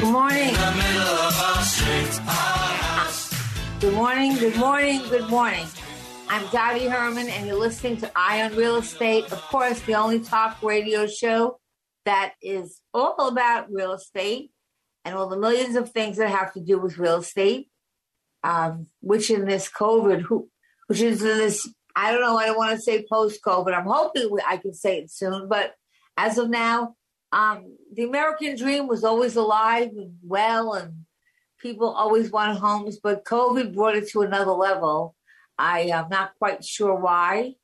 Good morning. Good morning, good morning, good morning. I'm Dottie Herman, and you're listening to Eye on Real Estate. Of course, the only talk radio show that is all about real estate and all the millions of things that have to do with real estate. Um, which in this COVID, who, which is in this, I don't know, I don't want to say post COVID. I'm hoping I can say it soon, but as of now, um, the American dream was always alive and well, and people always wanted homes, but COVID brought it to another level. I am not quite sure why,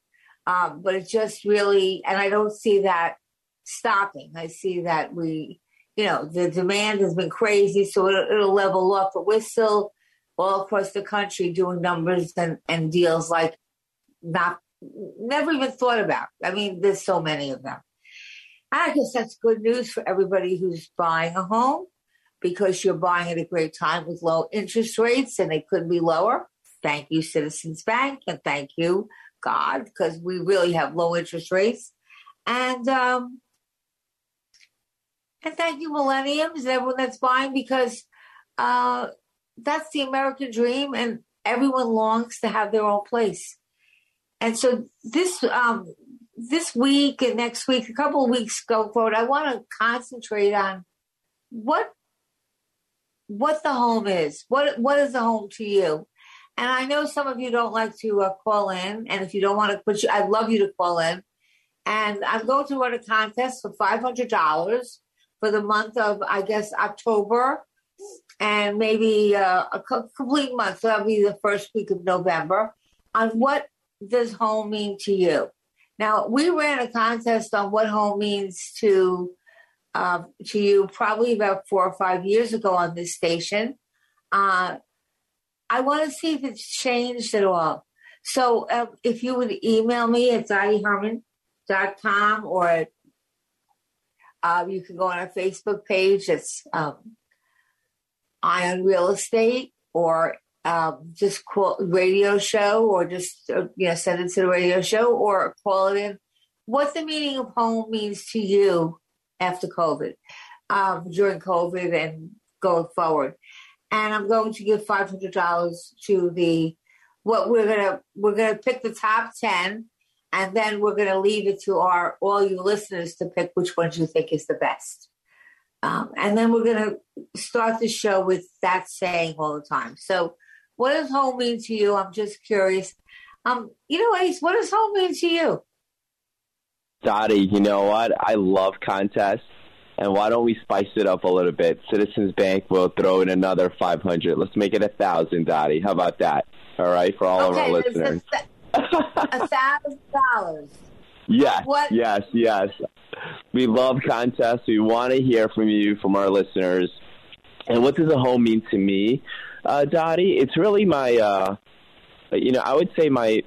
um, but it just really, and I don't see that stopping. I see that we, you know, the demand has been crazy, so it'll, it'll level off, but we're still all across the country doing numbers and, and deals like not never even thought about. I mean, there's so many of them. I guess that's good news for everybody who's buying a home because you're buying at a great time with low interest rates and they could be lower. Thank you, Citizens Bank, and thank you, God, because we really have low interest rates. And um, and thank you, millenniums and everyone that's buying because uh, that's the American dream, and everyone longs to have their own place. And so this um, this week and next week, a couple of weeks go forward, I want to concentrate on what what the home is. What what is the home to you? And I know some of you don't like to uh, call in, and if you don't want to, but you, I'd love you to call in. And I'm going to run a contest for five hundred dollars for the month of, I guess, October, and maybe uh, a co- complete month. So that'll be the first week of November. On what does home mean to you? Now, we ran a contest on what home means to uh, to you probably about four or five years ago on this station. Uh, I want to see if it's changed at all. So uh, if you would email me at dottieherman.com or uh, you can go on our Facebook page. It's um, Eye on Real Estate or um, just call radio show or just uh, you know send it to the radio show or call it in. What the meaning of home means to you after COVID, um, during COVID and going forward. And I'm going to give five hundred dollars to the what we're gonna we're gonna pick the top ten, and then we're gonna leave it to our all you listeners to pick which ones you think is the best. Um, and then we're gonna start the show with that saying all the time. So what does home mean to you? I'm just curious. Um, you know, Ace, what does home mean to you? Dottie, you know what? I love contests. And why don't we spice it up a little bit? Citizens Bank will throw in another 500. Let's make it a thousand, Dottie. How about that? All right, for all okay, of our listeners. A thousand dollars. Yes, What? yes, yes. We love contests. We want to hear from you, from our listeners. And what does a home mean to me, uh, Dottie? It's really my, uh, you know, I would say my,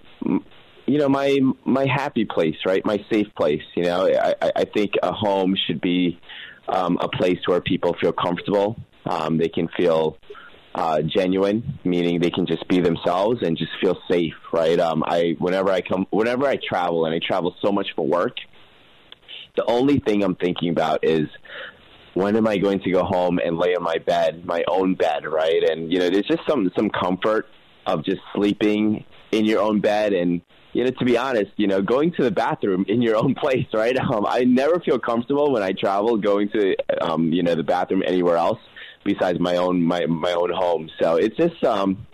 you know, my my happy place, right? My safe place. You know, I, I- think a home should be um, a place where people feel comfortable. Um, they can feel uh, genuine, meaning they can just be themselves and just feel safe, right? Um, I whenever I come, whenever I travel, and I travel so much for work, the only thing I'm thinking about is when am I going to go home and lay in my bed, my own bed, right? And you know, there's just some some comfort of just sleeping in your own bed and you know, to be honest, you know, going to the bathroom in your own place, right? Um, I never feel comfortable when I travel going to, um, you know, the bathroom anywhere else besides my own my my own home. So it's just um,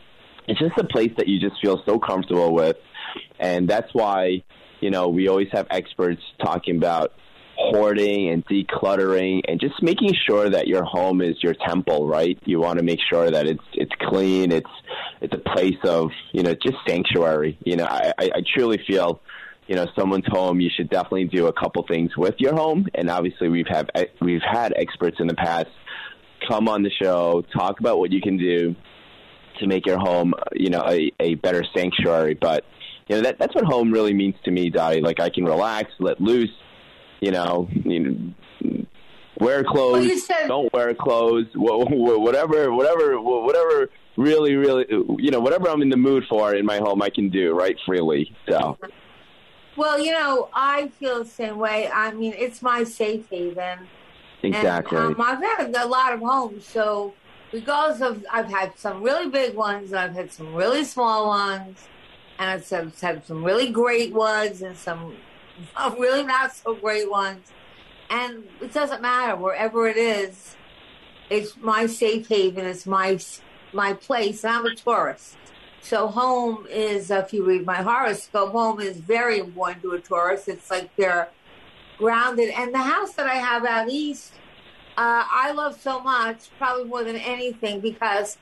it's just a place that you just feel so comfortable with, and that's why you know we always have experts talking about hoarding and decluttering and just making sure that your home is your temple, right? You want to make sure that it's it's clean, it's it's a place of you know just sanctuary. You know, I I, truly feel. You know, someone's home. You should definitely do a couple things with your home, and obviously, we've have we've had experts in the past come on the show, talk about what you can do to make your home, you know, a, a better sanctuary. But you know, that that's what home really means to me, Dottie. Like I can relax, let loose, you know, you know wear clothes, Well, said- don't wear clothes, wha- wha- whatever, whatever, whatever. Really, really, you know, whatever I'm in the mood for in my home, I can do right freely. So, Well, you know, I feel the same way. I mean, it's my safe haven. exactly. And, um, I've had a lot of homes, so regardless of, I've had some really big ones, and I've had some really small ones, and I've had some really great ones, and some really not so great ones. And it doesn't matter wherever it is. It's my safe haven. It's my my place. And I'm a Taurus, so home is. If you read my horoscope, home is very important to a Taurus. It's like they're grounded. And the house that I have out east, uh, I love so much, probably more than anything, because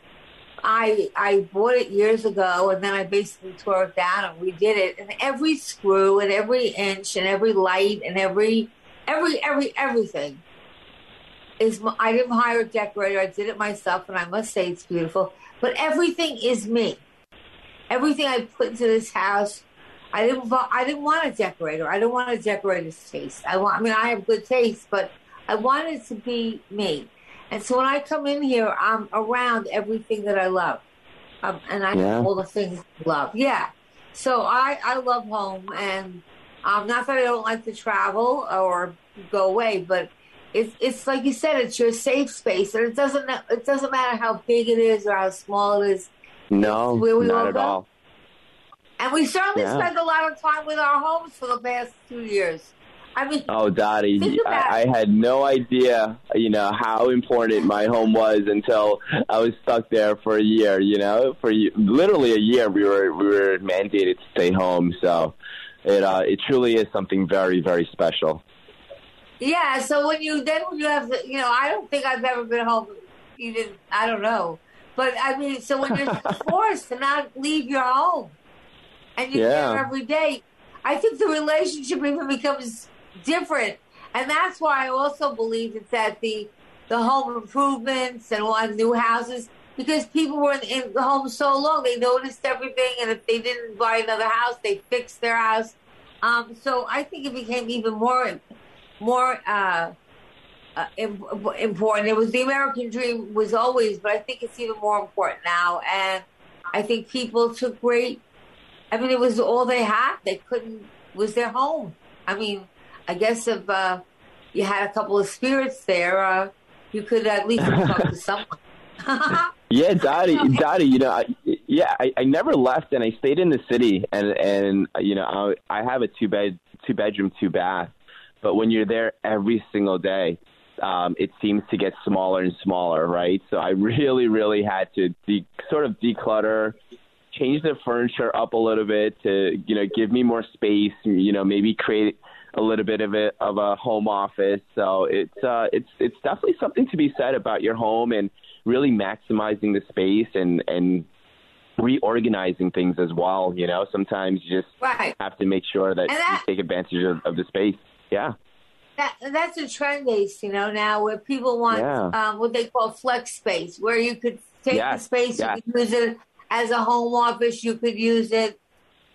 I I bought it years ago, and then I basically tore it down and redid it. And every screw and every inch and every light and every every every everything is. I didn't hire a decorator; I did it myself, and I must say it's beautiful. But everything is me. Everything I put into this house I didn't. I didn't want a decorator. I don't want a decorator's taste. I want. I mean, I have good taste, but I wanted it to be me. And so when I come in here, I'm around everything that I love, um, and I Yeah. all the things I love. Yeah. So I I love home, and um, not that I don't like to travel or go away, but it's it's like you said, it's your safe space, and it doesn't it doesn't matter how big it is or how small it is. no, where we all not at go. all. And we certainly Yeah. spend a lot of time with our homes for the past two years. I mean, Oh, Dottie, I, I had no idea, you know, how important my home was until I was stuck there for a year. You know, for literally a year, we were we were mandated to stay home. So it uh, it truly is something very very special. yeah. So when you then when you have you know, I don't think I've ever been home. Even I don't know, but I mean, so when you're forced to not leave your home and you're Yeah. there every day, I think the relationship even becomes different, and that's why I also believe it's that the the home improvements and all the new houses because people were in, in the home so long they noticed everything, and if they didn't buy another house, they fixed their house. Um, so I think it became even more more uh, uh, important. It was the American dream was always, but I think it's even more important now. And I think people took great. I mean, it was all they had. They couldn't was their home. I mean, I guess if uh, you had a couple of spirits there, uh, you could at least talk to someone. Yeah, Dottie, Dottie, you know, I, yeah, I, I never left, and I stayed in the city, and and you know, I, I have a two bed, two bedroom, two bath, but when you're there every single day, um, it seems to get smaller and smaller, right? So I really, really had to de- sort of declutter, change the furniture up a little bit to you know give me more space, you know, maybe create a little bit of a of a home office. So it's uh, it's it's definitely something to be said about your home and really maximizing the space and and reorganizing things as well. You know, sometimes you just right. have to make sure that, that- you take advantage of, of the space. Yeah, That, that's a trend base, you know, now where people want Yeah. um, what they call flex space, where you could take Yes, the space, yes. you could use it as a home office, you could use it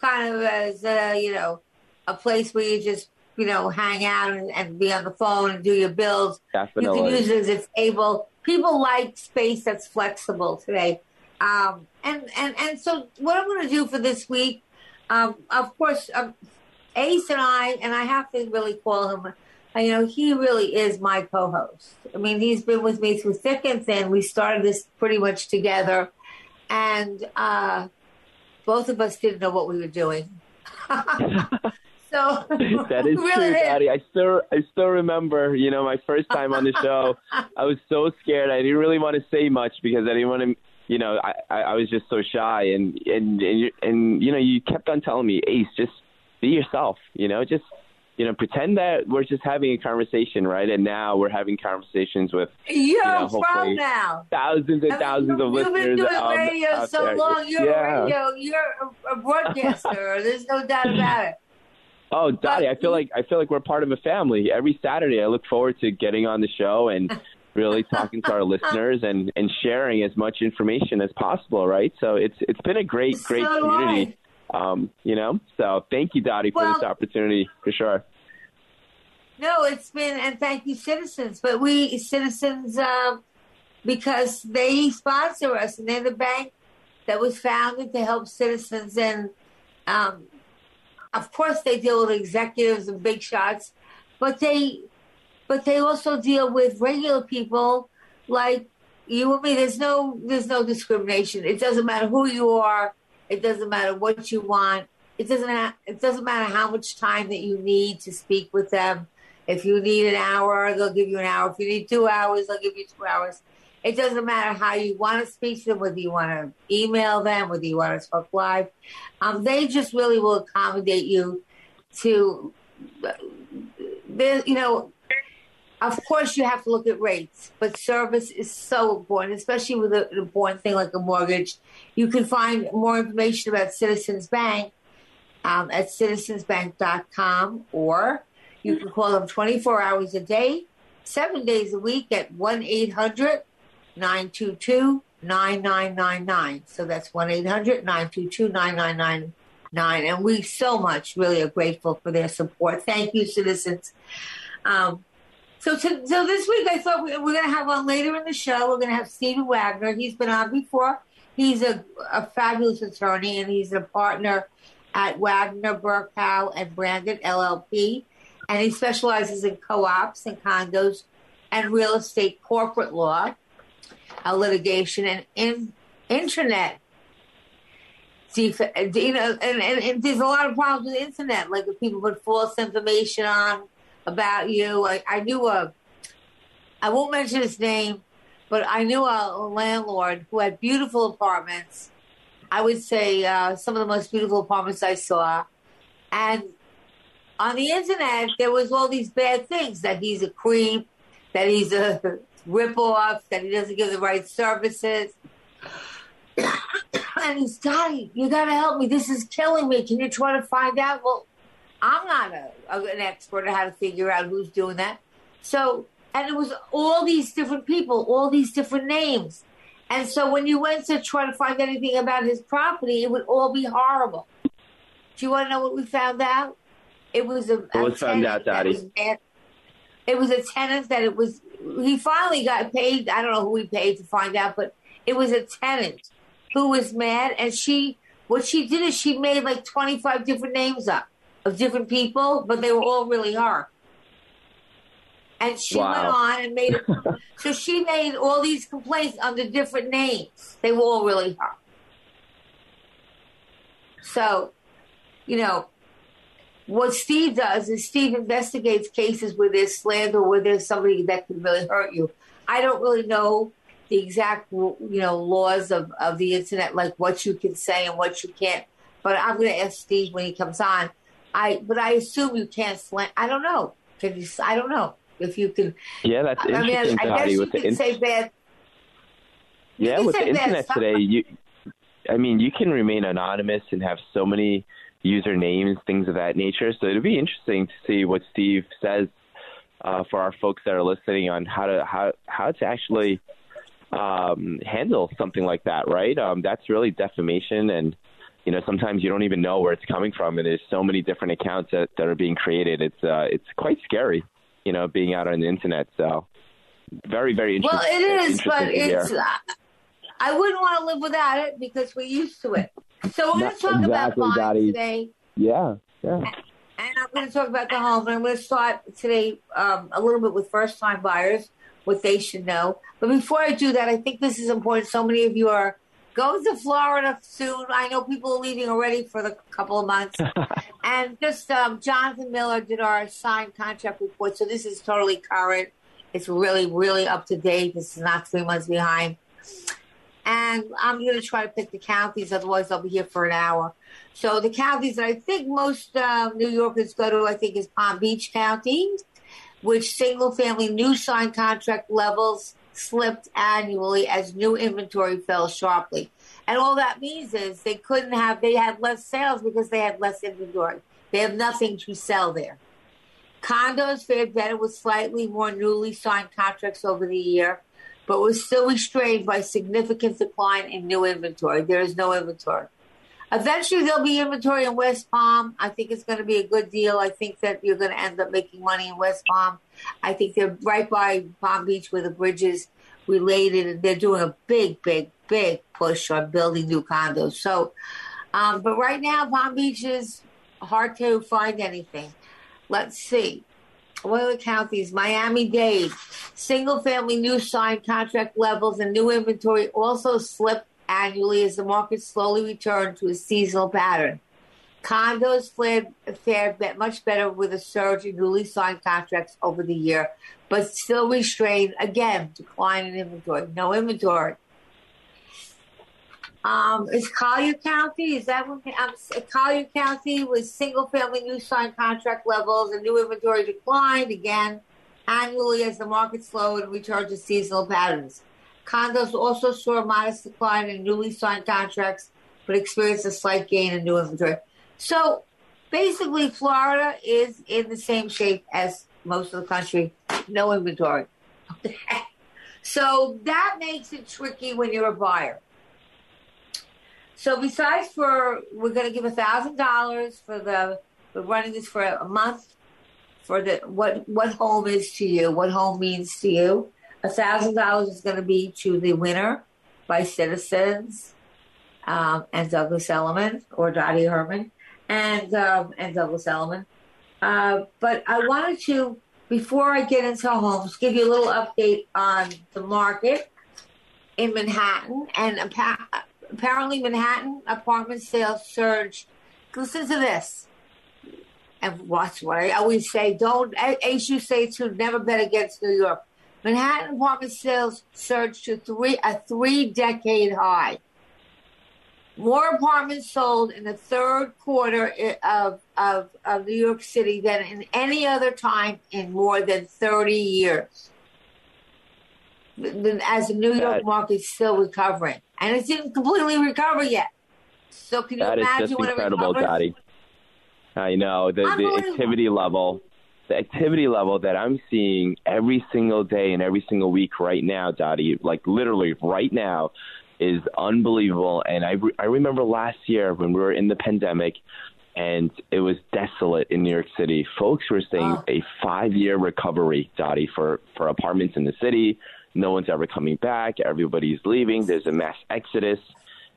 kind of as a, you know, a place where you just, you know, hang out and, and be on the phone and do your bills. You can use it as a table. People like space that's flexible today. Um, and, and, and so what I'm going to do for this week, um, of course, um, Ace and I, and I have to really call him, you know, he really is my co-host. I mean, he's been with me through thick and thin. We started this pretty much together and, uh, both of us didn't know what we were doing. so that is really true. Dottie. I still I still remember, you know, my first time on the show. I was so scared. I didn't really want to say much because I didn't want to. You know, I I I was just so shy, and and and you, and you know, you kept on telling me, Ace, just be yourself. You know, just you know, pretend that we're just having a conversation, right? And now we're having conversations with you know, hopefully now. thousands and I mean, thousands of You've listeners. been doing out- radio so there. long. You're yeah. a radio. You're a, a broadcaster. There's no doubt about it. Oh, Dottie, I feel like I feel like we're part of a family. Every Saturday, I look forward to getting on the show and really talking to our listeners and and sharing as much information as possible. Right? So it's it's been a great great So community. Um, you know, so thank you, Dottie, for Well- this opportunity for sure. No, it's been, and thank you, citizens. But we citizens, um, because they sponsor us, and they're the bank that was founded to help citizens. And um, of course, they deal with executives and big shots, but they, but they also deal with regular people like you and me. There's no, there's no discrimination. It doesn't matter who you are. It doesn't matter what you want. It doesn't. Ha- it doesn't matter how much time that you need to speak with them. If you need an hour, they'll give you an hour. If you need two hours, they'll give you two hours. It doesn't matter how you want to speak to them, whether you want to email them, whether you want to talk live. Um, they just really will accommodate you to, you know, of course you have to look at rates, but service is so important, especially with an important thing like a mortgage. You can find more information about Citizens Bank um, at citizensbank.com or you can call them 24 hours a day, seven days a week at 1 800 922 9999. So that's 1 800 922 9999. And we so much really are grateful for their support. Thank you, citizens. Um, so, to, so this week I thought we, we're going to have on later in the show. We're going to have Stephen Wagner. He's been on before. He's a, a fabulous attorney and he's a partner at Wagner, Berkow, and Brandt LLP. And he specializes in co ops and condos and real estate corporate law, uh, litigation, and in, internet. Def- you know, and, and, and there's a lot of problems with the internet, like if people put false information on about you. I, I knew a, I won't mention his name, but I knew a landlord who had beautiful apartments. I would say uh, some of the most beautiful apartments I saw. And on the internet, there was all these bad things that he's a creep, that he's a ripoff, that he doesn't give the right services. and he's Dottie, you got to help me. This is killing me. Can you try to find out? Well, I'm not a, a, an expert on how to figure out who's doing that. So, and it was all these different people, all these different names. And so when you went to try to find anything about his property, it would all be horrible. Do you want to know what we found out? It was a, What a found out, Dottie? It was a tenant that it was. He finally got paid. I don't know who he paid to find out, but it was a tenant who was mad, and she. What she did is she made like twenty five different names up of different people, but they were all really her. And she Wow. went on and made it. so she made all these complaints under different names. They were all really her. So, you know, what Steve does is Steve investigates cases where there's slander, where there's somebody that could really hurt you. I don't really know the exact, you know, laws of, of the internet, like what you can say and what you can't. But I'm going to ask Steve when he comes on. I, but I assume you can't slant. I don't know. Can you? I don't know if you can. Yeah, that's I mean, interesting, I guess you can in- say bad. yeah, with the internet stuff. today, you, I mean, you can remain anonymous and have so many usernames, things of that nature. So it'd be interesting to see what Steve says uh, for our folks that are listening on how to how how to actually um, handle something like that. Right? Um, that's really defamation, and you know sometimes you don't even know where it's coming from, and there's so many different accounts that, that are being created. It's uh, it's quite scary, you know, being out on the internet. So very very interesting. Well, it is, but it's. I wouldn't want to live without it because we're used to it. So we're going to talk about exactly, buying Dottie. today, yeah, yeah. and I'm going to talk about the home. And I'm going to start today um, a little bit with first-time buyers, what they should know. But before I do that, I think this is important. So many of you are going to Florida soon. I know people are leaving already for the couple of months. and just um, Jonathan Miller did our signed contract report, so this is totally current. It's really, really up to date. This is not three months behind. And I'm going to try to pick the counties, otherwise I'll be here for an hour. So the counties that I think most uh, New Yorkers go to, I think, is Palm Beach County, which single-family new signed contract levels slipped annually as new inventory fell sharply. And all that means is they couldn't have, they had less sales because they had less inventory. They have nothing to sell there. Condos fared better with slightly more newly signed contracts over the year, but was still restrained by significant decline in new inventory. There is no inventory. Eventually, there'll be inventory in West Palm. I think it's going to be a good deal. I think that you're going to end up making money in West Palm. I think they're right by Palm Beach where the bridge is related, and they're doing a big, big, big push on building new condos. So, um, but right now, Palm Beach is hard to find anything. Let's see. Are counties? Miami Dade. Single family new signed contract levels and new inventory also slipped annually as the market slowly returned to a seasonal pattern. Condos fared, fared much better with a surge in newly signed contracts over the year, but still restrained again, decline in inventory. No inventory. Um, is Collier County? Is that what um, Collier County was single family new signed contract levels and new inventory declined again annually as the market slowed and returned to seasonal patterns. Condos also saw a modest decline in newly signed contracts, but experienced a slight gain in new inventory. So basically, Florida is in the same shape as most of the country, no inventory. so that makes it tricky when you're a buyer. So besides for we're going to give a thousand dollars for the we're running this for a month for the what what home is to you, what home means to you. A thousand dollars is going to be to the winner by Citizens um, and Douglas Elliman or Dottie Herman and um, and Douglas Elliman. Uh, but I wanted to before I get into homes give you a little update on the market in Manhattan and apparently Manhattan apartment sales surged. Listen to this. And watch what I always say. Don't, as you say too, never bet against New York. Manhattan apartment sales surged to three a three decade high. More apartments sold in the third quarter of, of, of New York City than in any other time in more than 30 years. As the New York market is still recovering and it didn't completely recover yet. So can you that imagine is just what incredible, it recovers? Dottie. I know the, the activity level, the activity level that I'm seeing every single day and every single week right now, Dottie, like literally right now, is unbelievable. And I re- I remember last year when we were in the pandemic. And it was desolate in New York City. Folks were saying Oh. a five-year recovery, Dottie, for for apartments in the city. No one's ever coming back. Everybody's leaving. There's a mass exodus.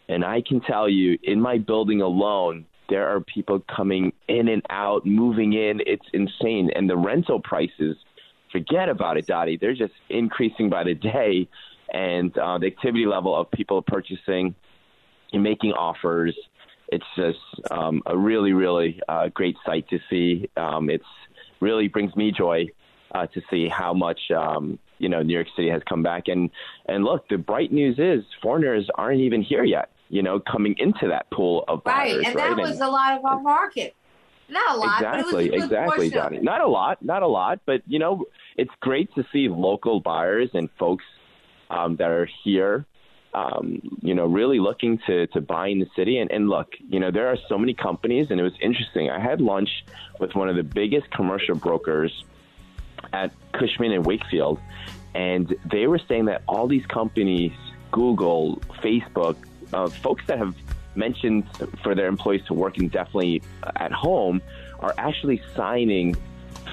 And I can tell you, in my building alone, there are people coming in and out, moving in. It's insane. And the rental prices, forget about it, Dottie. They're just increasing by the day. And uh, the activity level of people purchasing and making offers, it's just um, a really, really uh, great sight to see. Um, it's really brings me joy uh, to see how much um, you know New York City has come back. And and look, the bright news is foreigners aren't even here yet. You know, coming into that pool of buyers, Right, and right? that was a lot of our market. Not a lot, exactly, but it was a good exactly, Johnny. Not a lot, not a lot, but you know, it's great to see local buyers and folks um, that are here. Um, you know, really looking to to buy in the city. And, and look, you know, there are so many companies, and it was interesting. I had lunch with one of the biggest commercial brokers at Cushman and Wakefield, and they were saying that all these companies, Google, Facebook, uh, folks that have mentioned for their employees to work indefinitely at home, are actually signing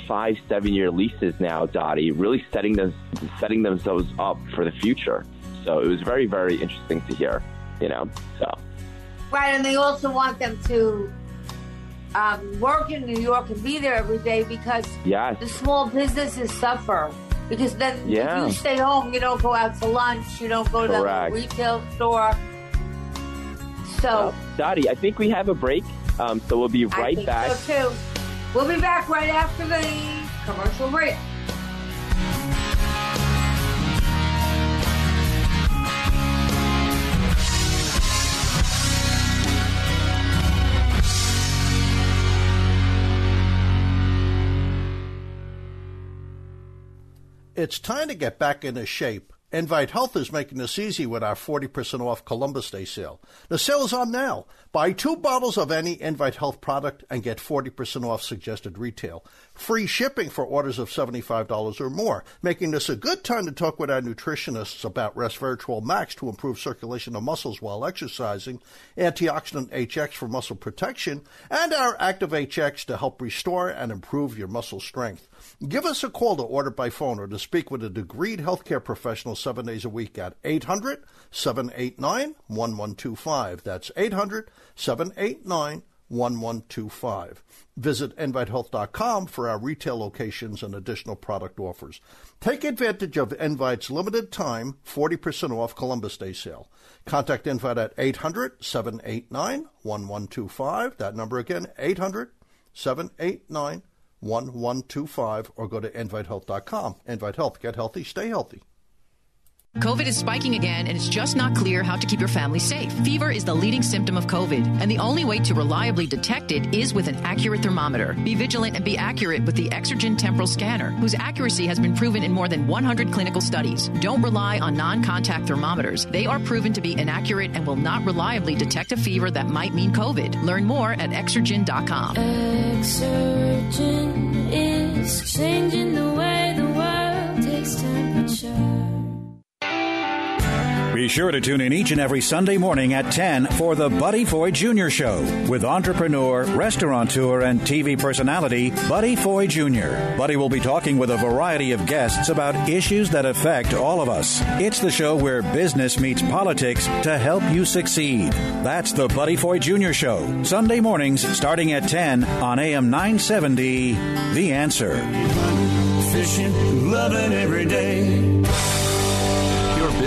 five, seven year leases now, Dottie, really setting them setting themselves up for the future. So it was very, very interesting to hear, you know. So Right, and they also want them to um, work in New York and be there every day because yes, the small businesses suffer. Because then Yeah. if you stay home, you don't go out to lunch, you don't go to the retail store. So, well, Dottie, I think we have a break, um, so we'll be right I think back. So too. We'll be back right after the commercial break. It's time to get back into shape. Invite Health is making this easy with our 40% off Columbus Day sale. The sale is on now. Buy two bottles of any Invite Health product and get 40% off suggested retail. Free shipping for orders of $75 or more, making this a good time to talk with our nutritionists about Resveratrol Max to improve circulation of muscles while exercising, antioxidant HX for muscle protection, and our Active HX to help restore and improve your muscle strength. Give us a call to order by phone or to speak with a degreed healthcare professional seven days a week at 800 789 1125. That's 800 789 1125. Visit InviteHealth.com for our retail locations and additional product offers. Take advantage of Invite's limited time 40% off Columbus Day sale. Contact Invite at 800 789 1125. That number again, 800 789 1125 or go to invitehealth.com. Invite Health. Get healthy. Stay healthy. COVID is spiking again, and it's just not clear how to keep your family safe. Fever is the leading symptom of COVID, and the only way to reliably detect it is with an accurate thermometer. Be vigilant and be accurate with the Exergen Temporal Scanner, whose accuracy has been proven in more than 100 clinical studies. Don't rely on non contact thermometers. They are proven to be inaccurate and will not reliably detect a fever that might mean COVID. Learn more at Exergen.com. Exergen is changing the way the world takes temperature. Be sure to tune in each and every Sunday morning at 10 for the Buddy Foy Jr. Show with entrepreneur, restaurateur, and TV personality Buddy Foy Jr. Buddy will be talking with a variety of guests about issues that affect all of us. It's the show where business meets politics to help you succeed. That's the Buddy Foy Jr. Show, Sunday mornings starting at 10 on AM 970. The Answer. Fishing, loving every day.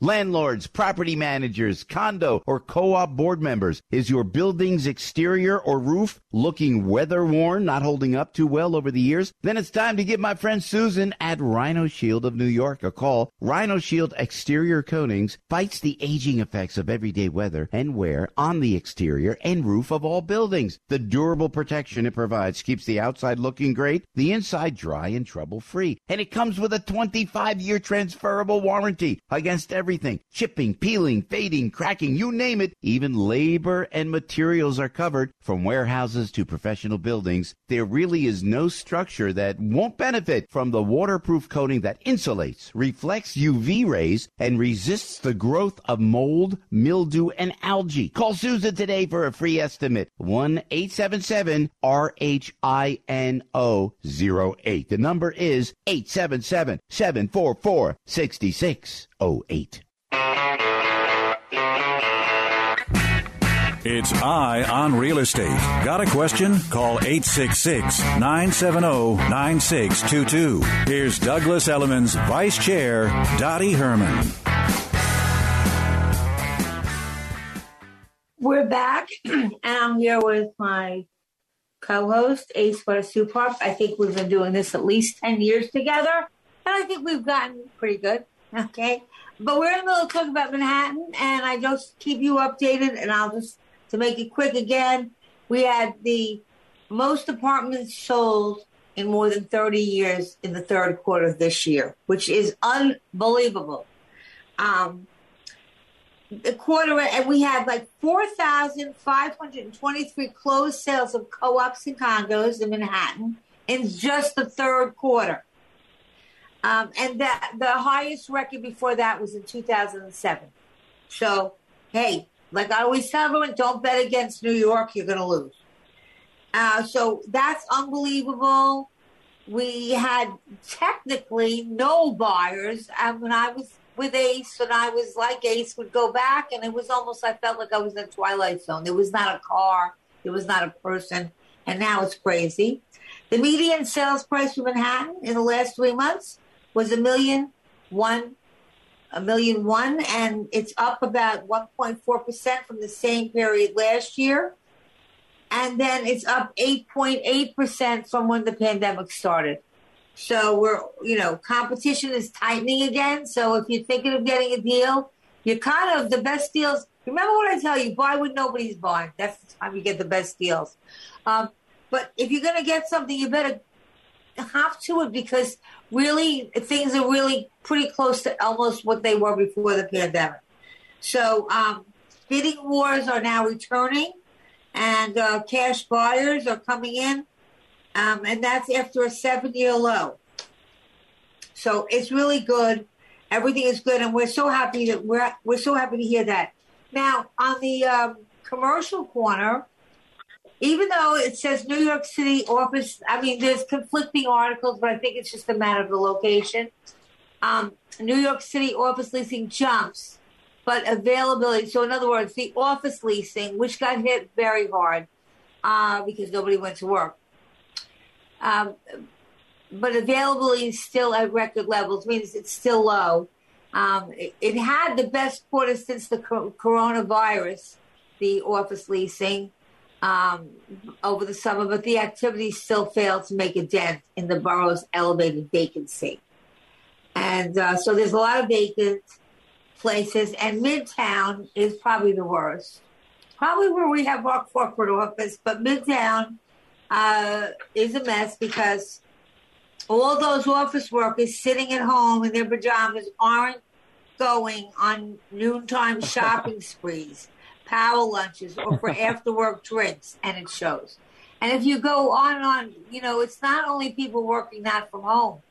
Landlords, property managers, condo or co-op board members, is your building's exterior or roof looking weather worn, not holding up too well over the years? Then it's time to give my friend Susan at Rhino Shield of New York a call. Rhino Shield exterior coatings fights the aging effects of everyday weather and wear on the exterior and roof of all buildings. The durable protection it provides keeps the outside looking great, the inside dry and trouble free. And it comes with a 25 year transferable warranty against every everything chipping, peeling, fading, cracking, you name it. Even labor and materials are covered from warehouses to professional buildings. There really is no structure that won't benefit from the waterproof coating that insulates, reflects UV rays, and resists the growth of mold, mildew, and algae. Call Susan today for a free estimate. 1 877 RHINO 08. The number is 877 744 6608. It's Eye on Real Estate. Got a question? Call 866 970 9622. Here's Douglas Elliman's Vice Chair, Dottie Herman. We're back, and I'm here with my co host, Ace Supar. I think we've been doing this at least 10 years together. and I think we've gotten pretty good. Okay, but we're in the of talking about Manhattan, and I just keep you updated, and I'll just to make it quick again. We had the most apartments sold in more than 30 years in the third quarter of this year, which is unbelievable. Um, the quarter, and we had like 4,523 closed sales of co ops and condos in Manhattan in just the third quarter. Um, and that the highest record before that was in 2007. So, hey, like I always tell everyone, don't bet against New York, you're going to lose. Uh, so that's unbelievable. We had technically no buyers. And when I was with Ace, and I was like Ace, would go back, and it was almost I felt like I was in a twilight zone. There was not a car, there was not a person, and now it's crazy. The median sales price for Manhattan in the last three months was a million one, a million one, and it's up about 1.4 percent from the same period last year and then it's up 8.8% from when the pandemic started. So we're, you know, competition is tightening again. So if you're thinking of getting a deal, you're kind of the best deals. Remember what I tell you, buy when nobody's buying. That's the time you get the best deals. Um, but if you're going to get something, you better hop to it because really things are really pretty close to almost what they were before the pandemic. So um, bidding wars are now returning and uh, cash buyers are coming in, um, and that's after a seven-year low. So it's really good. Everything is good, and we're so happy that we're we're so happy to hear that. Now on the um, commercial corner, even though it says New York City office, I mean there's conflicting articles, but I think it's just a matter of the location. Um, New York City office leasing jumps but availability. So, in other words, the office leasing, which got hit very hard uh, because nobody went to work. Um, but availability is still at record levels, means it's still low. Um, it, it, had the best quarter since the coronavirus, the office leasing um, over the summer, but the activity still failed to make a dent in the borough's elevated vacancy. And uh, so there's a lot of vacant places, and Midtown is probably the worst. Probably where we have our corporate office, but Midtown uh, is a mess because all those office workers sitting at home in their pajamas aren't going on noontime shopping sprees, power lunches, or for after work drinks, and it shows. And if you go on and on, you know, it's not only people working not from home.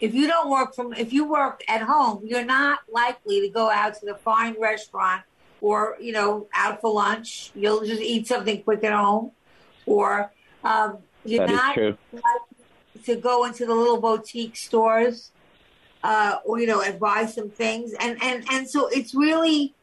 If you don't work from if you work at home you're not likely to go out to the fine restaurant or you know out for lunch. You'll just eat something quick at home. Or um, you're not likely to go into the little boutique stores uh, or you know and buy some things. And and and so it's really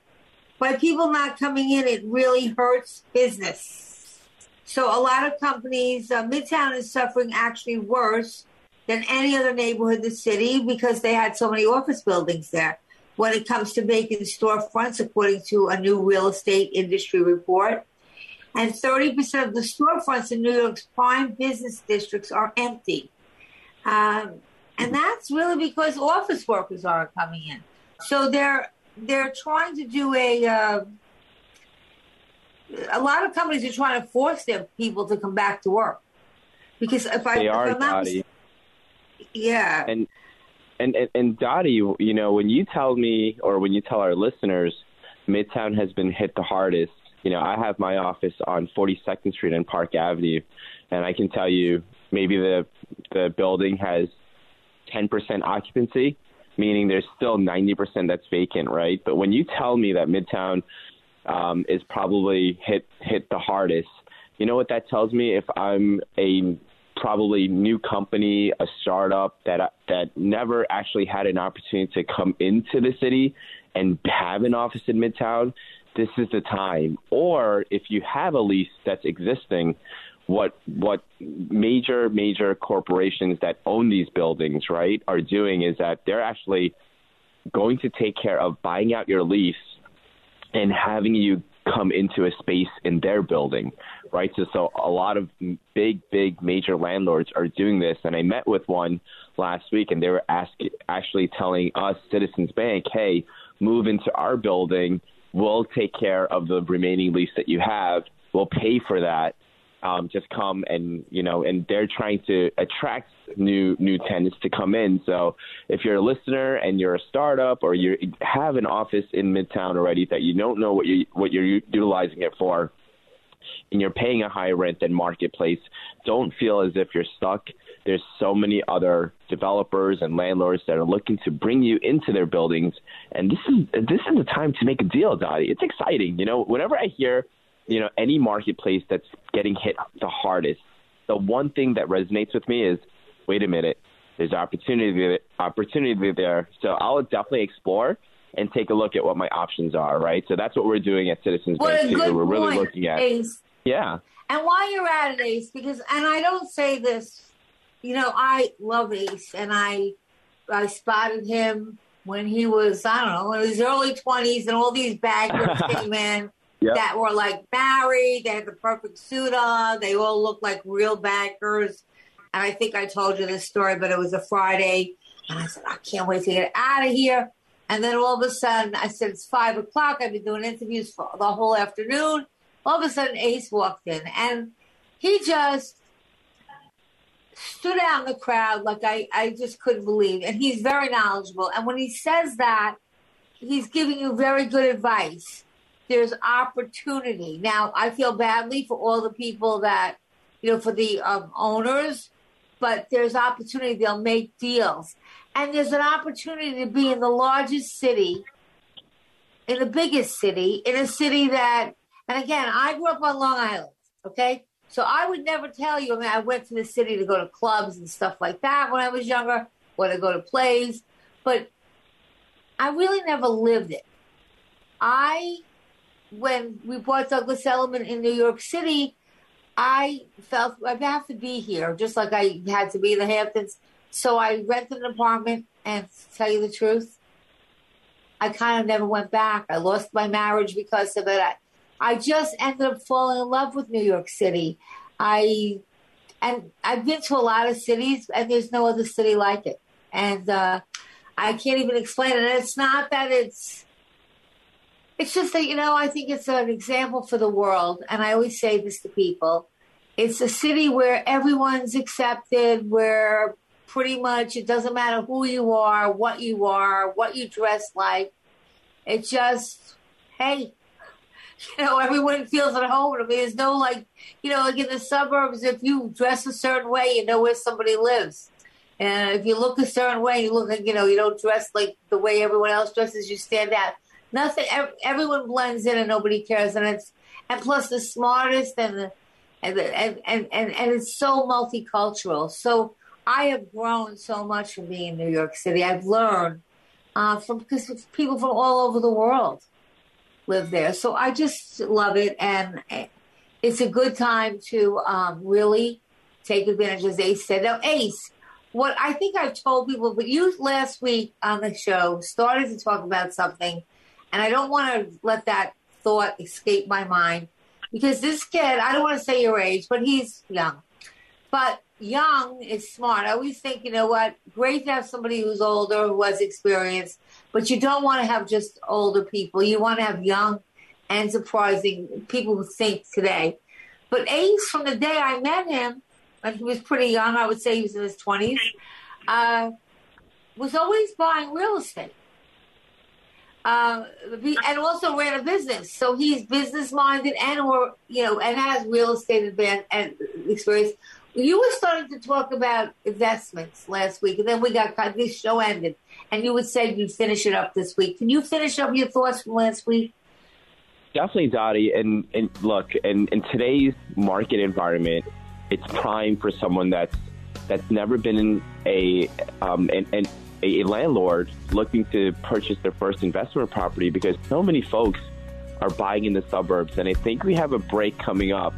by people not coming in it really hurts business so a lot of companies uh, midtown is suffering actually worse than any other neighborhood in the city because they had so many office buildings there. When it comes to vacant storefronts, according to a new real estate industry report, and 30% of the storefronts in New York's prime business districts are empty. Um, and that's really because office workers aren't coming in. So they're they're trying to do a uh, a lot of companies are trying to force their people to come back to work because if I they are, if I'm not, yeah. And and and, and Dottie, you know, when you tell me or when you tell our listeners, Midtown has been hit the hardest. You know, I have my office on 42nd Street and Park Avenue, and I can tell you, maybe the the building has 10% occupancy, meaning there's still 90% that's vacant, right? But when you tell me that Midtown um, is probably hit hit the hardest, you know what that tells me? If I'm a probably new company, a startup that that never actually had an opportunity to come into the city and have an office in Midtown, this is the time. Or if you have a lease that's existing, what what major major corporations that own these buildings, right, are doing is that they're actually going to take care of buying out your lease and having you come into a space in their building, right? So, so a lot of big, big, major landlords are doing this. And I met with one last week, and they were ask, actually telling us, Citizens Bank, hey, move into our building. We'll take care of the remaining lease that you have. We'll pay for that. Um, just come and you know, and they're trying to attract new new tenants to come in. So if you're a listener and you're a startup or you have an office in Midtown already that you don't know what you what you're utilizing it for, and you're paying a higher rent than marketplace, don't feel as if you're stuck. There's so many other developers and landlords that are looking to bring you into their buildings, and this is this is the time to make a deal, Dottie. It's exciting. You know, whenever I hear you know, any marketplace that's getting hit the hardest, the one thing that resonates with me is, wait a minute, there's opportunity opportunity there. So I'll definitely explore and take a look at what my options are. Right. So that's what we're doing at Citizens what Bank. We're point, really looking at. Ace. Yeah. And while you're at it, Ace, because and I don't say this, you know, I love Ace, and I I spotted him when he was I don't know in his early twenties, and all these baggers came in yep. that were like married. They had the perfect suit on. They all looked like real bankers. And I think I told you this story, but it was a Friday. And I said, I can't wait to get out of here. And then all of a sudden, I said, it's five o'clock. I've been doing interviews for the whole afternoon. All of a sudden, Ace walked in and he just stood out in the crowd like I, I just couldn't believe. And he's very knowledgeable. And when he says that, he's giving you very good advice there's opportunity. Now, I feel badly for all the people that, you know, for the um, owners, but there's opportunity. They'll make deals. And there's an opportunity to be in the largest city, in the biggest city, in a city that, and again, I grew up on Long Island, okay? So I would never tell you, I mean, I went to the city to go to clubs and stuff like that when I was younger, or to go to plays, but I really never lived it. I when we bought Douglas Elliman in New York City, I felt I have to be here, just like I had to be in the Hamptons. So I rented an apartment, and tell you the truth, I kind of never went back. I lost my marriage because of it. I, I just ended up falling in love with New York City. I and I've been to a lot of cities, and there's no other city like it. And uh, I can't even explain it. And it's not that it's it's just that, you know, I think it's an example for the world. And I always say this to people it's a city where everyone's accepted, where pretty much it doesn't matter who you are, what you are, what you dress like. It's just, hey, you know, everyone feels at home. I mean, there's no like, you know, like in the suburbs, if you dress a certain way, you know where somebody lives. And if you look a certain way, you look like, you know, you don't dress like the way everyone else dresses, you stand out nothing. Everyone blends in and nobody cares, and it's and plus the smartest and the and and, and and and it's so multicultural. So I have grown so much from being in New York City. I've learned uh, from because people from all over the world live there. So I just love it, and it's a good time to um, really take advantage, as Ace said. Now, Ace, what I think I've told people, but you last week on the show started to talk about something and I don't want to let that thought escape my mind because this kid, I don't want to say your age, but he's young. But young is smart. I always think, you know what, great to have somebody who's older, who has experience, but you don't want to have just older people. You want to have young and surprising people who think today. But Ace, from the day I met him, when he was pretty young, I would say he was in his 20s, uh, was always buying real estate uh, and also ran a business. So he's business minded and or you know and has real estate advan- and experience. You were starting to talk about investments last week, and then we got this show ended, and you would say you'd finish it up this week. Can you finish up your thoughts from last week? Definitely, Dottie. And, and look, in, in today's market environment, it's prime for someone that's that's never been in a um, an, an a landlord looking to purchase their first investment property because so many folks are buying in the suburbs. And I think we have a break coming up,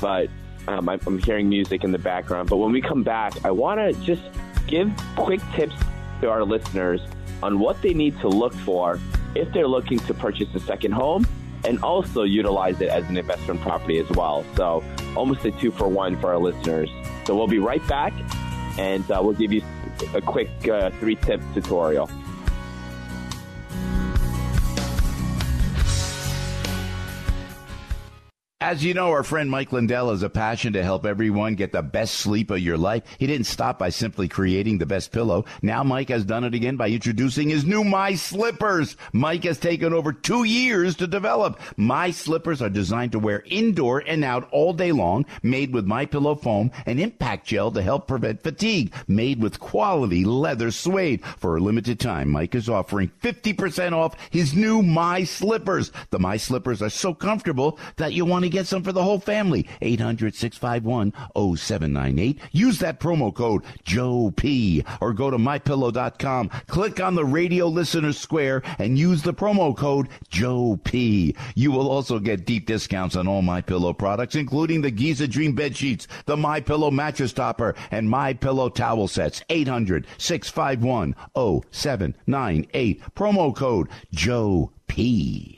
but um, I'm hearing music in the background. But when we come back, I want to just give quick tips to our listeners on what they need to look for if they're looking to purchase a second home and also utilize it as an investment property as well. So almost a two for one for our listeners. So we'll be right back, and uh, we'll give you a quick uh, three tip tutorial. As you know, our friend Mike Lindell has a passion to help everyone get the best sleep of your life. He didn't stop by simply creating the best pillow. Now Mike has done it again by introducing his new My Slippers. Mike has taken over two years to develop. My Slippers are designed to wear indoor and out all day long, made with My Pillow foam and impact gel to help prevent fatigue, made with quality leather suede. For a limited time, Mike is offering 50% off his new My Slippers. The My Slippers are so comfortable that you want to get some for the whole family. 800 651 0798. Use that promo code Joe P or go to mypillow.com. Click on the radio listener square and use the promo code Joe P. You will also get deep discounts on all My Pillow products, including the Giza Dream bed sheets, the My Pillow mattress topper, and My Pillow towel sets. 800 651 0798. Promo code Joe P.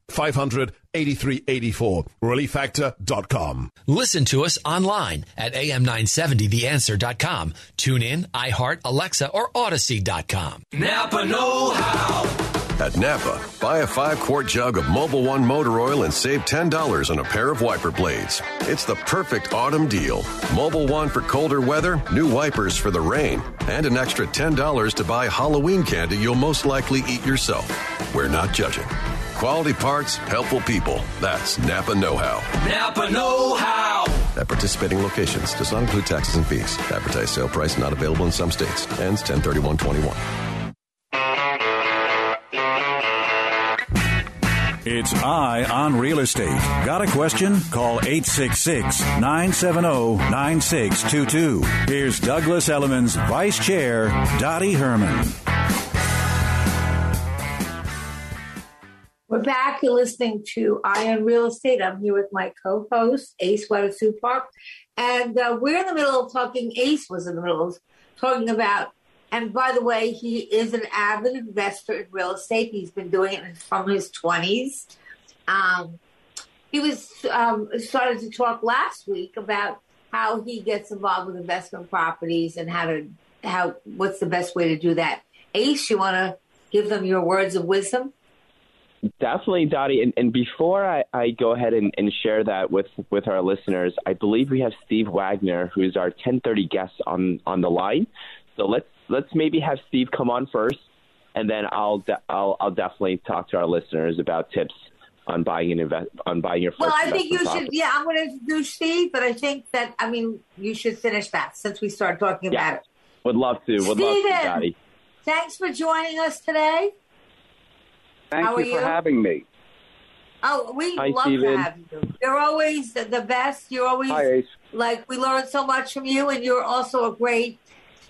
500 8384. ReliefFactor.com. Listen to us online at am970theanswer.com. Tune in, iHeart, Alexa, or Odyssey.com. Napa Know How. At Napa, buy a five quart jug of Mobil One motor oil and save $10 on a pair of wiper blades. It's the perfect autumn deal. Mobil One for colder weather, new wipers for the rain, and an extra $10 to buy Halloween candy you'll most likely eat yourself. We're not judging. Quality parts, helpful people. That's Napa Know How. Napa Know How. At participating locations does not include taxes and fees. Advertised sale price not available in some states. Ends 103121. It's Eye on Real Estate. Got a question? Call 866 970 9622. Here's Douglas Elliman's Vice Chair, Dottie Herman. Back. You're listening to Eye on Real Estate. I'm here with my co-host, Ace Weatherspoon Park. And uh, we're in the middle of talking, Ace was in the middle of talking about, and by the way, he is an avid investor in real estate. He's been doing it from his 20s. Um, he was um, started to talk last week about how he gets involved with investment properties and how to how what's the best way to do that. Ace, you want to give them your words of wisdom? Definitely, Dottie. And, and before I, I go ahead and, and share that with, with our listeners, I believe we have Steve Wagner, who's our 1030 guest on, on the line. So let's let's maybe have Steve come on first, and then I'll de- I'll, I'll definitely talk to our listeners about tips on buying an invest on buying your first. Well, I think you should. Yeah, I'm going to introduce Steve, but I think that I mean you should finish that since we started talking Yeah. about it. Would love to. Would love to, Dottie. Thanks for joining us today. Thank How you are for you? having me. Oh, we Hi, love Steven. to have you. You're always the, best. You're always Hi, like we learn so much from you, and you're also a great.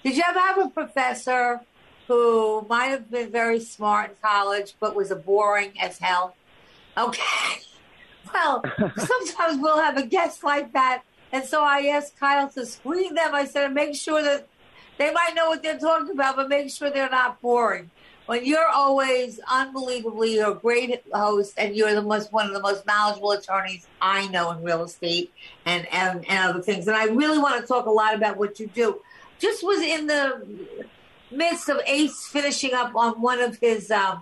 Did you ever have a professor who might have been very smart in college, but was a boring as hell? Okay. Well, sometimes we'll have a guest like that, and so I asked Kyle to screen them. I said, make sure that they might know what they're talking about, but make sure they're not boring. When you're always unbelievably, you're a great host, and you're the most one of the most knowledgeable attorneys I know in real estate and and, and other things. And I really want to talk a lot about what you do. Just was in the midst of Ace finishing up on one of his um,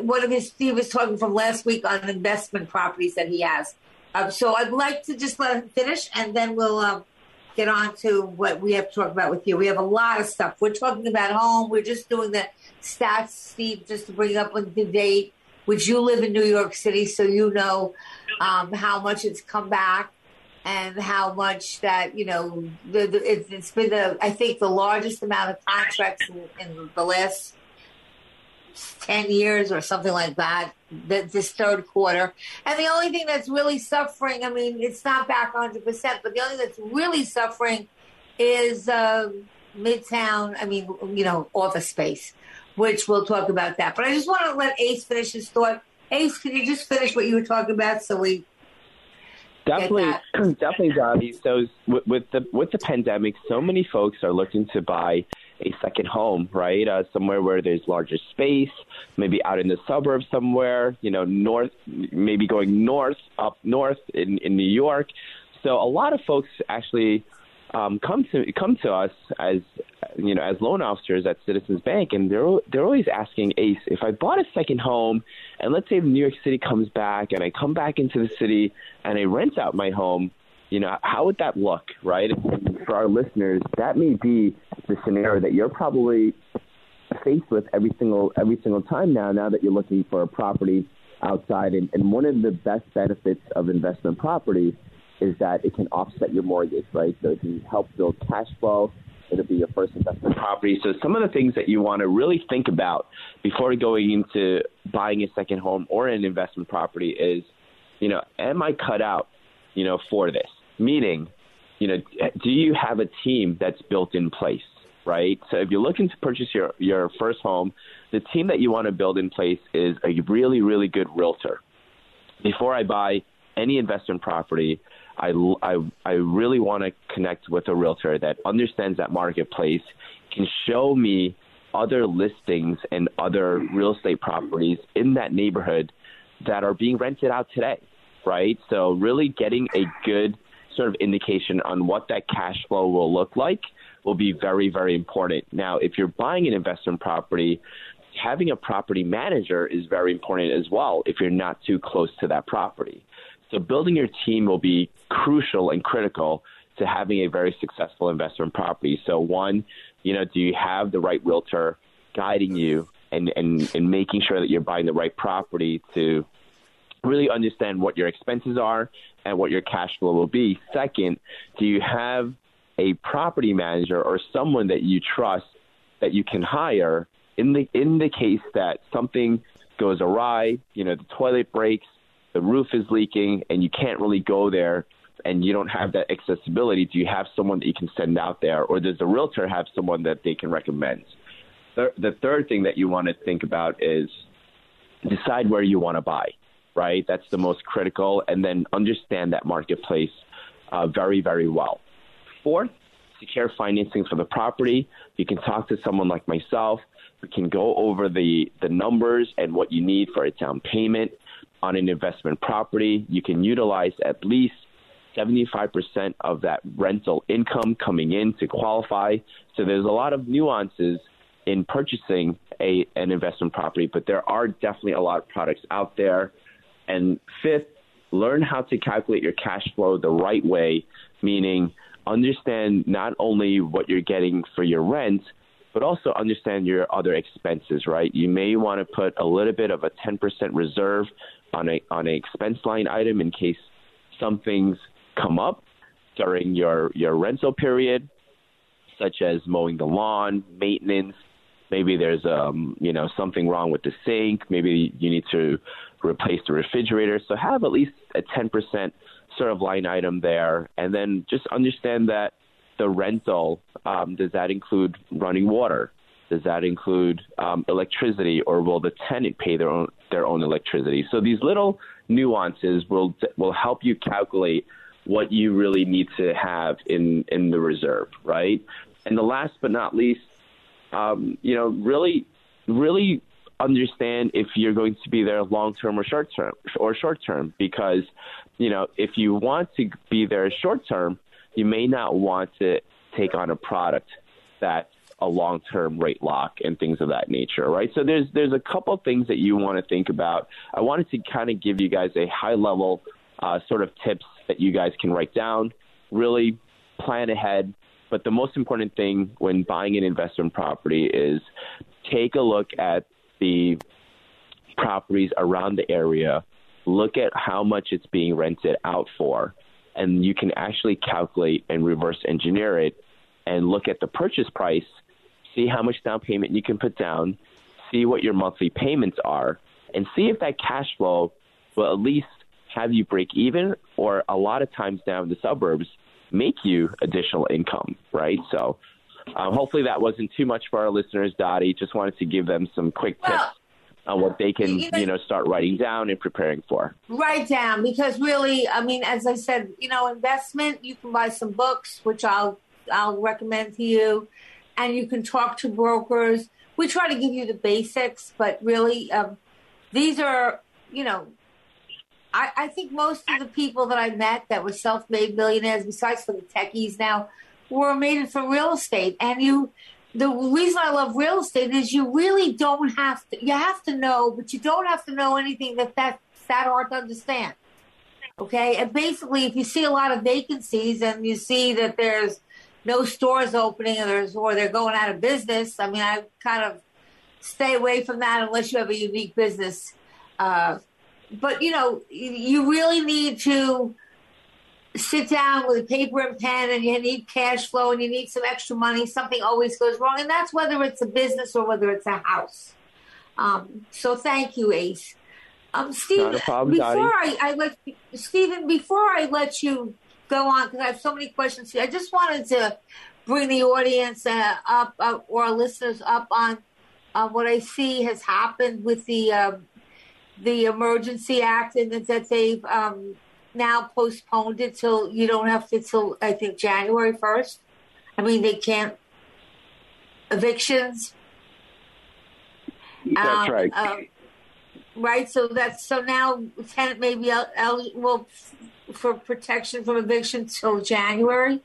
one of his Steve was talking from last week on investment properties that he has. Um, so I'd like to just let him finish, and then we'll um, get on to what we have to talk about with you. We have a lot of stuff. We're talking about home. We're just doing the stats, Steve, just to bring up the date, which you live in New York City, so you know um, how much it's come back and how much that you know the, the, it's, it's been the I think the largest amount of contracts in, in the last ten years or something like that. Th- This third quarter, and the only thing that's really suffering, I mean, it's not back 100, percent but the only thing that's really suffering is uh, Midtown. I mean, you know, office space, which we'll talk about that. But I just want to let Ace finish his thought. Ace, can you just finish what you were talking about so we Definitely, definitely, Dottie. So with, with the with the pandemic, so many folks are looking to buy a second home, right? Uh, somewhere where there's larger space, maybe out in the suburbs somewhere, you know, north, maybe going north, up north in in New York. So a lot of folks actually um, come to come to us as you know as loan officers at Citizens Bank, and they're they're always asking Ace if I bought a second home, and let's say New York City comes back, and I come back into the city and I rent out my home, you know, how would that look, right? For our listeners, that may be the scenario that you're probably faced with every single every single time now. Now that you're looking for a property outside, and, and one of the best benefits of investment property is that it can offset your mortgage, right? So it can help build cash flow. It'll be your first investment property. So some of the things that you want to really think about before going into buying a second home or an investment property is, you know, am I cut out, you know, for this? Meaning, you know, do you have a team that's built in place, right? So if you're looking to purchase your, your first home, the team that you want to build in place is a really, really good realtor. Before I buy any investment property, I, I, I really want to connect with a realtor that understands that marketplace, can show me other listings and other real estate properties in that neighborhood that are being rented out today, right? So really getting a good sort of indication on what that cash flow will look like will be very, very important. Now, if you're buying an investment property, having a property manager is very important as well if you're not too close to that property. So building your team will be crucial and critical to having a very successful investment property. So one, you know, do you have the right realtor guiding you and, and, and making sure that you're buying the right property to really understand what your expenses are and what your cash flow will be. Second, do you have a property manager or someone that you trust that you can hire in the in the case that something goes awry, you know, the toilet breaks, the roof is leaking and you can't really go there and you don't have that accessibility, do you have someone that you can send out there or does the realtor have someone that they can recommend? The, the third thing that you want to think about is decide where you want to buy, right? That's the most critical and then understand that marketplace uh, very, very well. Fourth, secure financing for the property. You can talk to someone like myself. We can go over the, the numbers and what you need for a down payment on an investment property. You can utilize at least 75% of that rental income coming in to qualify. So there's a lot of nuances in purchasing a an investment property, but there are definitely a lot of products out there. And fifth, learn how to calculate your cash flow the right way, meaning understand not only what you're getting for your rent, but also understand your other expenses, right? You may want to put a little bit of a 10% reserve on a on a expense line item in case some things come up during your your rental period, such as mowing the lawn, maintenance. Maybe there's um you know something wrong with the sink. Maybe you need to replace the refrigerator. So have at least a 10% sort of line item there, and then just understand that the rental um, does that include running water? Does that include um, electricity, or will the tenant pay their own their own electricity? So these little nuances will will help you calculate what you really need to have in in the reserve, right? And the last but not least, um, you know, really, really understand if you're going to be there long term or short term or short term because you know if you want to be there short term you may not want to take on a product that's a long term rate lock and things of that nature right? So there's there's a couple things that you want to think about. I wanted to kind of give you guys a high level uh, sort of tips that you guys can write down really plan ahead. But the most important thing when buying an investment property is take a look at the properties around the area, look at how much it's being rented out for, and you can actually calculate and reverse engineer it and look at the purchase price, see how much down payment you can put down, see what your monthly payments are, and see if that cash flow will at least have you break even or a lot of times down in the suburbs make you additional income, right? So um, hopefully that wasn't too much for our listeners, Dottie. Just wanted to give them some quick tips Well, on what they can, you know- you know, start writing down and preparing for. Write down because really, I mean, as I said, you know, investment. You can buy some books, which I'll I'll recommend to you, and you can talk to brokers. We try to give you the basics, but really, um, these are you know. I, I think most of the people that I met that were self-made millionaires, besides for the techies now, were made from real estate. And you, the reason I love real estate is you really don't have to. You have to know, but you don't have to know anything that that that hard to understand. Okay, and basically, if you see a lot of vacancies and you see that there's no stores opening or there's or they're going out of business, I mean, I kind of stay away from that unless you have a unique business. Uh, but you know, you really need to sit down with a paper and pen and you need cash flow and you need some extra money. Something always goes wrong, and that's whether it's a business or whether it's a house. Um, so thank you, Ace. Um, a problem, before Dottie. I, I let Stephen, before I let you go on, because I have so many questions here, I just wanted to bring the audience uh, up uh, or our listeners up on uh, what I see has happened with the um, the Emergency Act, and that that they've um, now postponed it till you don't have to till I think January first. I mean, they can't evictions. That's Um, right. um, right. So that's so now tenant may be el- eligible f- for protection from eviction till January.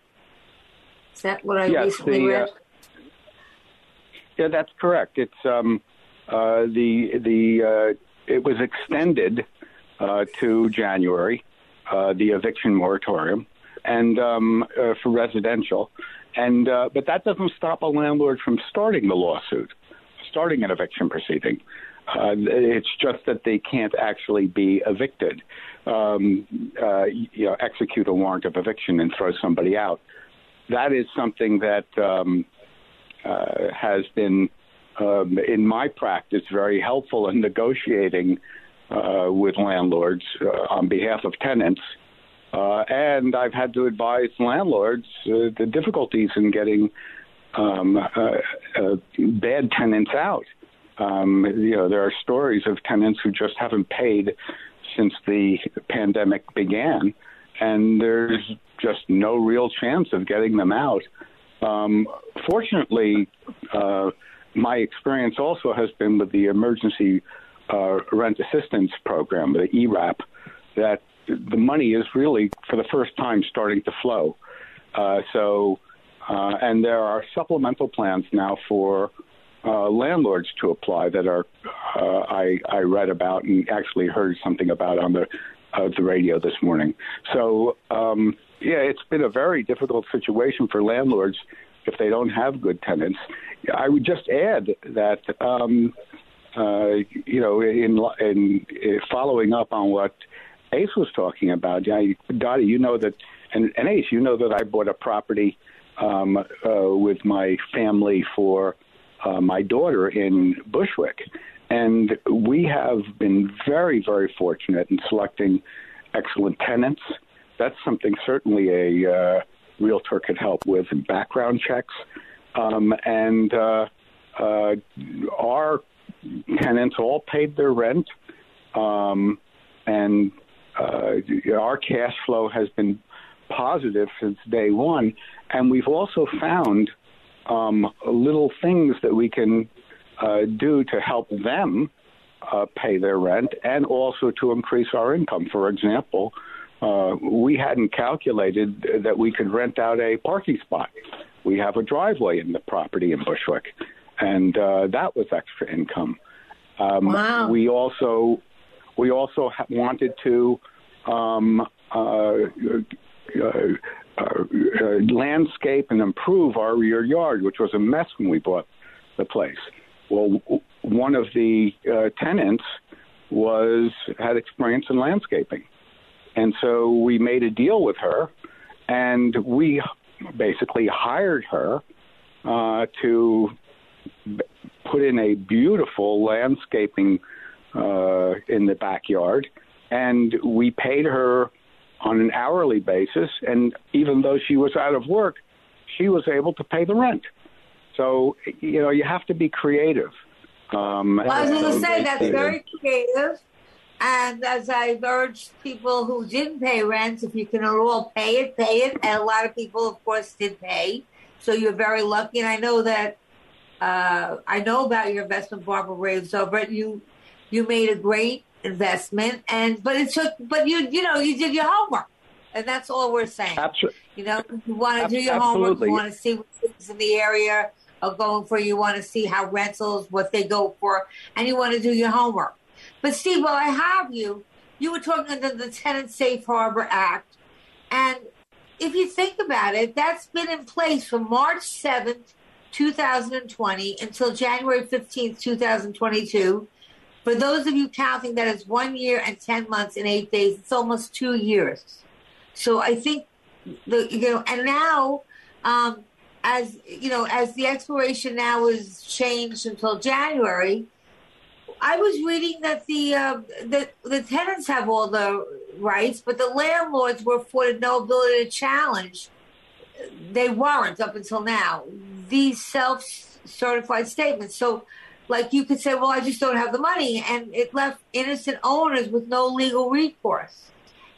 Is that what I Yes, recently the, uh, read? Yeah, that's correct. It's um, uh, the the uh, it was extended uh, to January, uh, the eviction moratorium, and um, uh, for residential, and uh, but that doesn't stop a landlord from starting the lawsuit, starting an eviction proceeding. Uh, it's just that they can't actually be evicted, um, uh, you know, execute a warrant of eviction and throw somebody out. That is something that. Um, uh, has been, um, in my practice, very helpful in negotiating uh, with landlords uh, on behalf of tenants. Uh, and I've had to advise landlords uh, the difficulties in getting um, uh, uh, bad tenants out. Um, you know, there are stories of tenants who just haven't paid since the pandemic began, and there's just no real chance of getting them out. Um, fortunately, uh, my experience also has been with the emergency uh, rent assistance program, the ERAP, that the money is really for the first time starting to flow. Uh, so, uh, and there are supplemental plans now for uh, landlords to apply that are uh, I, I read about and actually heard something about on the uh, the radio this morning. So um, yeah, it's been a very difficult situation for landlords if they don't have good tenants. I would just add that um, uh, you know in in uh, following up on what Ace was talking about, yeah, Dottie, you know that, and, and Ace, you know that I bought a property um, uh, with my family for uh, my daughter in Bushwick. And we have been very, very fortunate in selecting excellent tenants. That's something certainly a uh, realtor could help with in background checks. Um, and uh, uh, our tenants all paid their rent. Um, and uh, our cash flow has been positive since day one. And we've also found um, little things that we can uh, do to help them uh, pay their rent and also to increase our income. For example, uh, we hadn't calculated that we could rent out a parking spot. We have a driveway in the property in Bushwick, and uh, that was extra income. Um, wow. We also we also ha- wanted to um, uh, uh, uh, landscape and improve our rear yard, which was a mess when we bought the place. Well, one of the uh, tenants was had experience in landscaping, and so we made a deal with her, and we basically hired her uh, to put in a beautiful landscaping uh, in the backyard, and we paid her on an hourly basis. And even though she was out of work, she was able to pay the rent. So you know you have to be creative. Um, Well, I was going to say that's very creative. And as I've urged people who didn't pay rent, if you can at all pay it, pay it. And a lot of people, of course, did pay. So you're very lucky. And I know that uh, I know about your investment, Barbara Raves. So, but you you made a great investment, and but it took, but you you know you did your homework, and that's all we're saying. Absolutely. You know, you want to do your homework. absolutely. You want to see what things in the area are going for. You want to see how rentals, what they go for, and you want to do your homework. But Steve, while I have you, you were talking under the Tenant Safe Harbor Act, and if you think about it, that's been in place from March seventh, two thousand and twenty, until January fifteenth, two thousand twenty-two. For those of you counting that is one year and 10 months and eight days, it's almost two years. So I think, the, you know, and now, um, as you know, as the expiration now is changed until January, I was reading that the uh, the the tenants have all the rights, but the landlords were afforded no ability to challenge. They weren't up until now these self-certified statements. So, like you could say, well, I just don't have the money, and it left innocent owners with no legal recourse.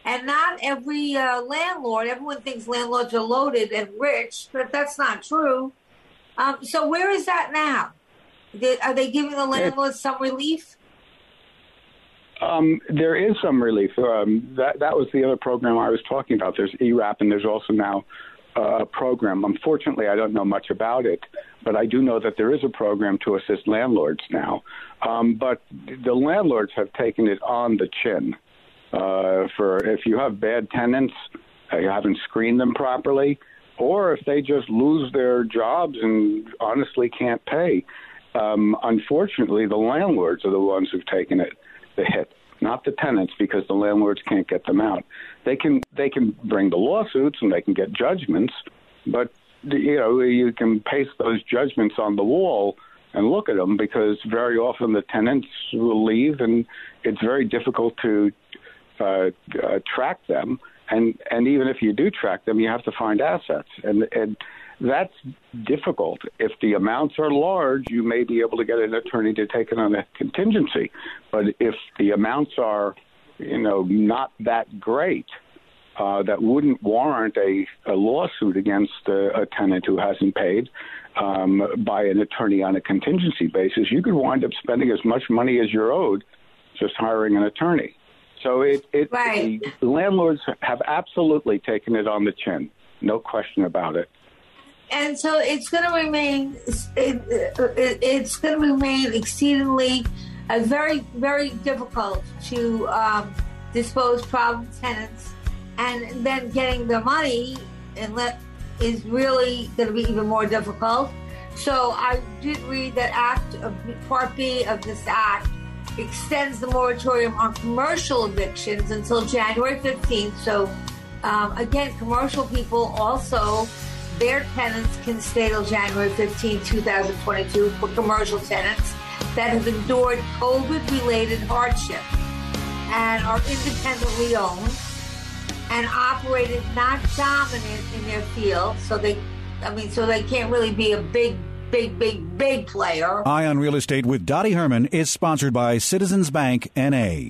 And not every uh, landlord, everyone thinks landlords are loaded and rich, but that's not true. Um, so where is that now? They- Are they giving the landlords some relief? Um, there is some relief. Um, that that was the other program I was talking about. There's ERAP, and there's also now uh, program. Unfortunately, I don't know much about it, but I do know that there is a program to assist landlords now. Um, but the landlords have taken it on the chin. Uh, for if you have bad tenants, uh, you haven't screened them properly, or if they just lose their jobs and honestly can't pay. Um, unfortunately, the landlords are the ones who've taken it the hit, not the tenants, because the landlords can't get them out. They can they can bring the lawsuits and they can get judgments, but you know you can paste those judgments on the wall and look at them because very often the tenants will leave and it's very difficult to uh, uh, track them. And and even if you do track them, you have to find assets, and and that's difficult. If the amounts are large, you may be able to get an attorney to take it on a contingency. But if the amounts are, you know, not that great, uh, that wouldn't warrant a, a lawsuit against a, a tenant who hasn't paid um, by an attorney on a contingency basis, you could wind up spending as much money as you're owed just hiring an attorney. So it, it Right. the landlords have absolutely taken it on the chin, no question about it. And so it's going to remain it, it, it's going to remain exceedingly uh, very very difficult to um, dispose problem tenants and then getting the money and let is really going to be even more difficult. So I did read that Act of Part B of this act extends the moratorium on commercial evictions until January 15th. So um, again, commercial people also their tenants can stay till January 15, 2022 for commercial tenants that have endured COVID related hardship and are independently owned and operated not dominant in their field. So they, I mean, so they can't really be a big, big, big, big player. Eye on Real Estate with Dottie Herman is sponsored by Citizens Bank NA.